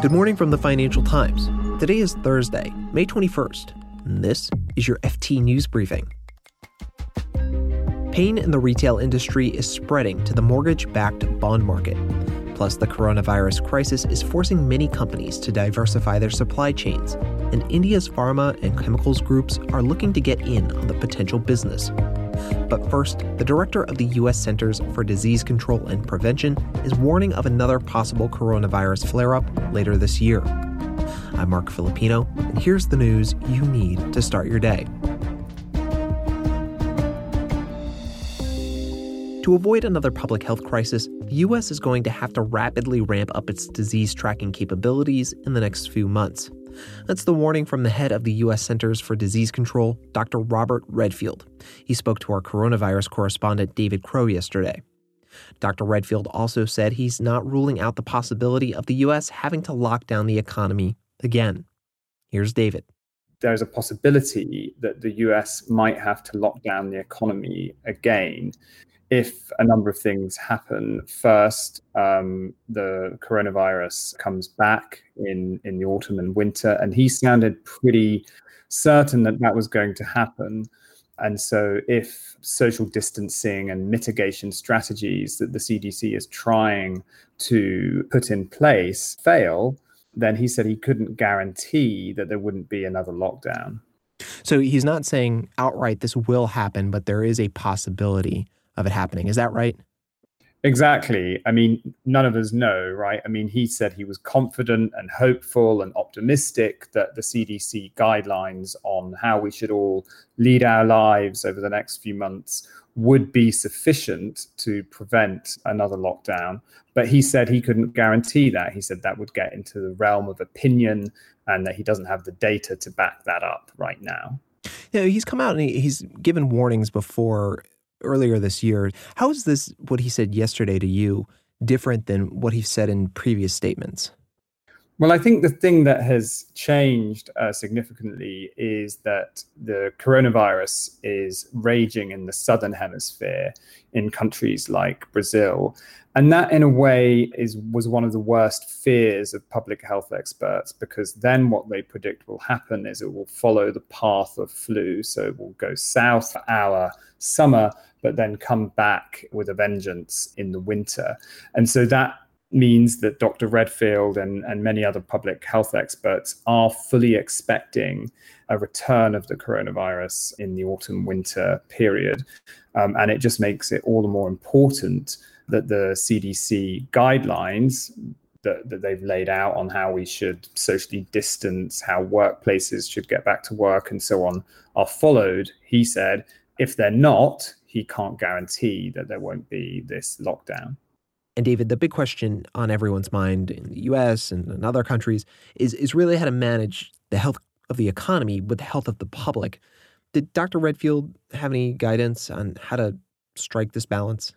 Good morning from the Financial Times. Today is Thursday, May 21st, and this is your FT News Briefing. Pain in the retail industry is spreading to the mortgage backed bond market. Plus, the coronavirus crisis is forcing many companies to diversify their supply chains, and India's pharma and chemicals groups are looking to get in on the potential business. But first, the director of the U.S. Centers for Disease Control and Prevention is warning of another possible coronavirus flare up later this year. I'm Marc Filippino, and here's the news you need to start your day. To avoid another public health crisis, the U.S. is going to have to rapidly ramp up its disease tracking capabilities in the next few months. That's the warning from the head of the U.S. Centers for Disease Control, Dr. Robert Redfield. He spoke to our coronavirus correspondent David Crow yesterday. Dr. Redfield also said he's not ruling out the possibility of the U.S. having to lock down the economy again. Here's David. There's a possibility that the US might have to lock down the economy again if a number of things happen. First, um, the coronavirus comes back in, in the autumn and winter, and he sounded pretty certain that that was going to happen. And so, if social distancing and mitigation strategies that the CDC is trying to put in place fail, then he said he couldn't guarantee that there wouldn't be another lockdown. So, he's not saying outright this will happen, but there is a possibility of it happening. Is that right? Exactly. I mean, none of us know, right? I mean, he said he was confident and hopeful and optimistic that the CDC guidelines on how we should all lead our lives over the next few months would be sufficient to prevent another lockdown. But he said he couldn't guarantee that. He said that would get into the realm of opinion and that he doesn't have the data to back that up right now. Yeah, he's come out and he's given warnings before earlier this year. How is this, what he said yesterday to you, different than what he said in previous statements? Well, I think the thing that has changed uh, significantly is that the coronavirus is raging in the southern hemisphere in countries like Brazil. And that, in a way, is was one of the worst fears of public health experts because then what they predict will happen is it will follow the path of flu. So it will go south for our summer, but then come back with a vengeance in the winter. And so that means that Dr. Redfield and, and many other public health experts are fully expecting a return of the coronavirus in the autumn winter period. Um, and it just makes it all the more important that the CDC guidelines that, that they've laid out on how we should socially distance, how workplaces should get back to work, and so on are followed. He said, if they're not, he can't guarantee that there won't be this lockdown. And David, the big question on everyone's mind in the US and in other countries is, is really how to manage the health of the economy with the health of the public. Did Dr. Redfield have any guidance on how to strike this balance?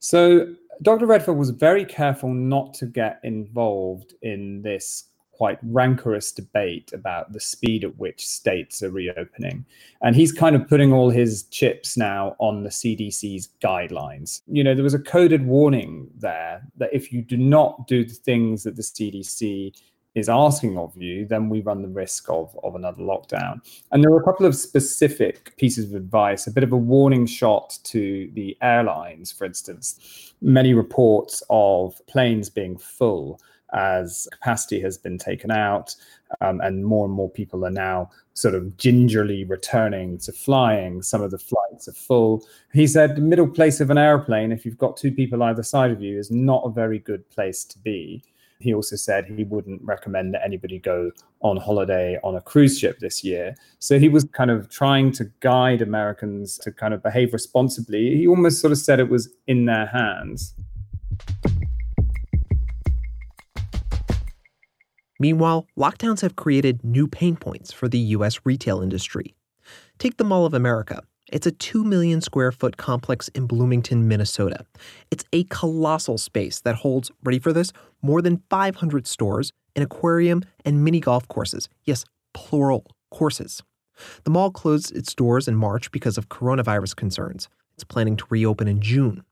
So, Dr. Redfield was very careful not to get involved in this quite rancorous debate about the speed at which states are reopening. And he's kind of putting all his chips now on the CDC's guidelines. You know, there was a coded warning there that if you do not do the things that the CDC is asking of you, then we run the risk of, of another lockdown. And there were a couple of specific pieces of advice, a bit of a warning shot to the airlines, for instance. Many reports of planes being full as capacity has been taken out um, and more and more people are now sort of gingerly returning to flying. Some of the flights are full. He said the middle place of an airplane, if you've got two people either side of you, is not a very good place to be. He also said he wouldn't recommend that anybody go on holiday on a cruise ship this year. So he was kind of trying to guide Americans to kind of behave responsibly. He almost sort of said it was in their hands. Meanwhile, lockdowns have created new pain points for the U.S. retail industry. Take the Mall of America. It's a 2 million square foot complex in Bloomington, Minnesota. It's a colossal space that holds, ready for this, more than 500 stores, an aquarium, and mini golf courses. Yes, plural courses. The mall closed its doors in March because of coronavirus concerns. It's planning to reopen in June.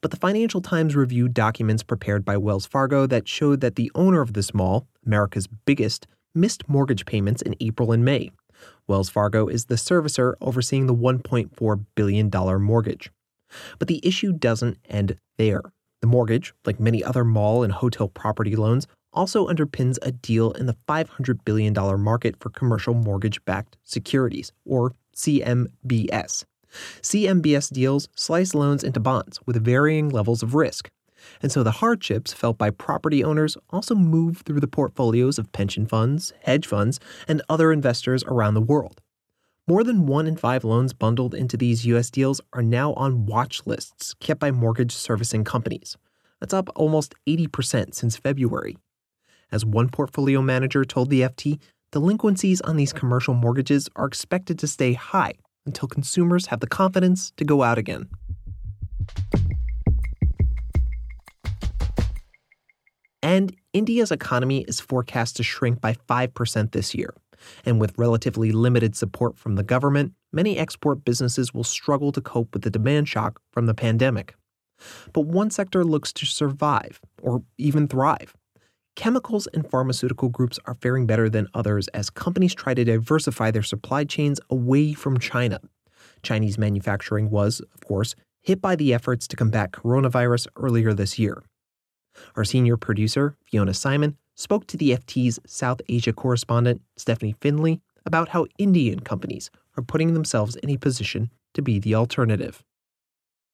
But the Financial Times reviewed documents prepared by Wells Fargo that showed that the owner of this mall, America's biggest, missed mortgage payments in April and May. Wells Fargo is the servicer overseeing the $1.4 billion mortgage. But the issue doesn't end there. The mortgage, like many other mall and hotel property loans, also underpins a deal in the $500 billion market for commercial mortgage backed securities, or CMBS. CMBS deals slice loans into bonds with varying levels of risk. And so the hardships felt by property owners also move through the portfolios of pension funds, hedge funds, and other investors around the world. More than one in five loans bundled into these U.S. deals are now on watch lists kept by mortgage servicing companies. That's up almost 80% since February. As one portfolio manager told the FT, delinquencies on these commercial mortgages are expected to stay high until consumers have the confidence to go out again. And India's economy is forecast to shrink by 5% this year. And with relatively limited support from the government, many export businesses will struggle to cope with the demand shock from the pandemic. But one sector looks to survive, or even thrive. Chemicals and pharmaceutical groups are faring better than others as companies try to diversify their supply chains away from China. Chinese manufacturing was, of course, hit by the efforts to combat coronavirus earlier this year. Our senior producer, Fiona Symon, spoke to the FT's South Asia correspondent, Stephanie Findlay, about how Indian companies are putting themselves in a position to be the alternative.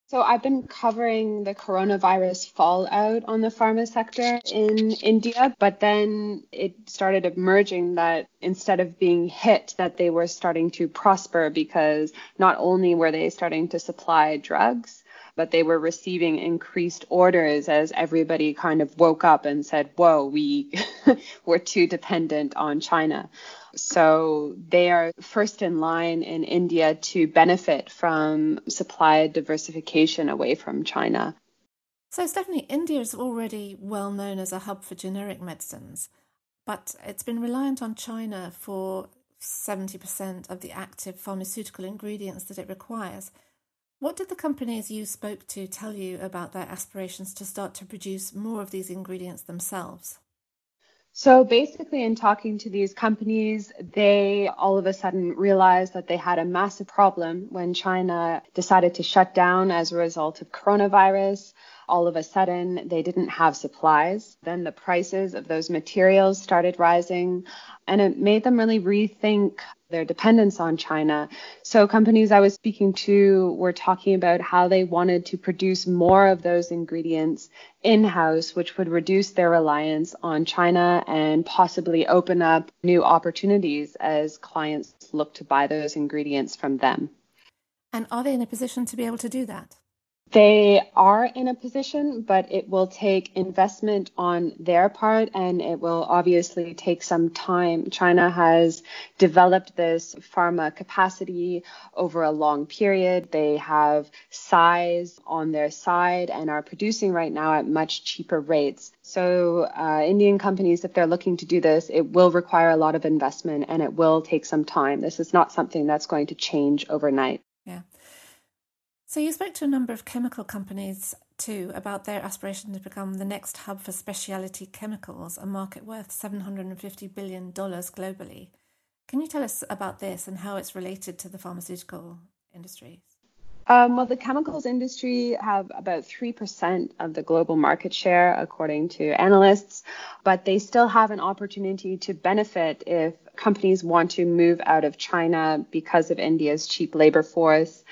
So I've been covering the coronavirus fallout on the pharma sector in India, but then it started emerging that instead of being hit, that they were starting to prosper because not only were they starting to supply drugs, but they were receiving increased orders as everybody kind of woke up and said, whoa, we were too dependent on China. So they are first in line in India to benefit from supply diversification away from China. So, Stephanie, India is already well known as a hub for generic medicines, but it's been reliant on China for 70% of the active pharmaceutical ingredients that it requires. What did the companies you spoke to tell you about their aspirations to start to produce more of these ingredients themselves? So basically, in talking to these companies, they all of a sudden realized that they had a massive problem when China decided to shut down as a result of coronavirus. All of a sudden, they didn't have supplies. Then the prices of those materials started rising, and it made them really rethink their dependence on China. So, companies I was speaking to were talking about how they wanted to produce more of those ingredients in house, which would reduce their reliance on China and possibly open up new opportunities as clients look to buy those ingredients from them. And are they in a position to be able to do that? They are in a position, but it will take investment on their part and it will obviously take some time. China has developed this pharma capacity over a long period. They have size on their side and are producing right now at much cheaper rates. So, uh, Indian companies, if they're looking to do this, it will require a lot of investment and it will take some time. This is not something that's going to change overnight. So you spoke to a number of chemical companies too about their aspiration to become the next hub for specialty chemicals, a market worth $750 billion globally. Can you tell us about this and how it's related to the pharmaceutical industry? Um, well, the chemicals industry have about 3% of the global market share, according to analysts, but they still have an opportunity to benefit if companies want to move out of China because of India's cheap labor force.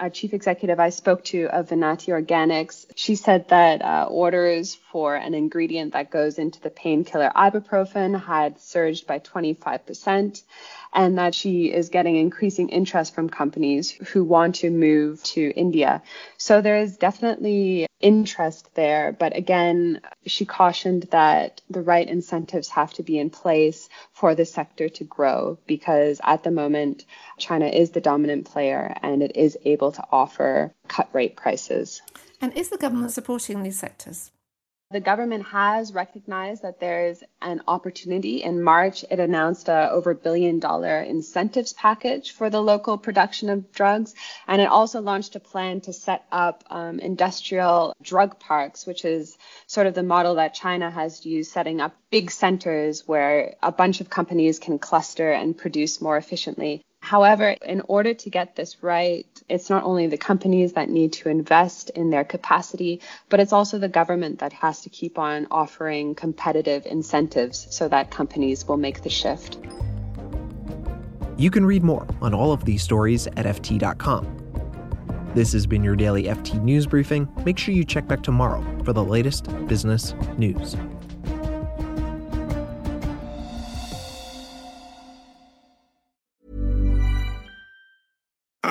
A chief executive I spoke to of Vinati Organics, she said that uh, orders for an ingredient that goes into the painkiller ibuprofen had surged by 25% and that she is getting increasing interest from companies who want to move to India. So there is definitely interest there. But again, she cautioned that the right incentives have to be in place for the sector to grow because at the moment, China is the dominant player and it is able to offer cut rate prices. And is the government supporting these sectors? The government has recognized that there is an opportunity. In March, it announced a over billion dollar incentives package for the local production of drugs. And it also launched a plan to set up um, industrial drug parks, which is sort of the model that China has used, setting up big centers where a bunch of companies can cluster and produce more efficiently. However, in order to get this right, it's not only the companies that need to invest in their capacity, but it's also the government that has to keep on offering competitive incentives so that companies will make the shift. You can read more on all of these stories at FT.com. This has been your daily FT News Briefing. Make sure you check back tomorrow for the latest business news.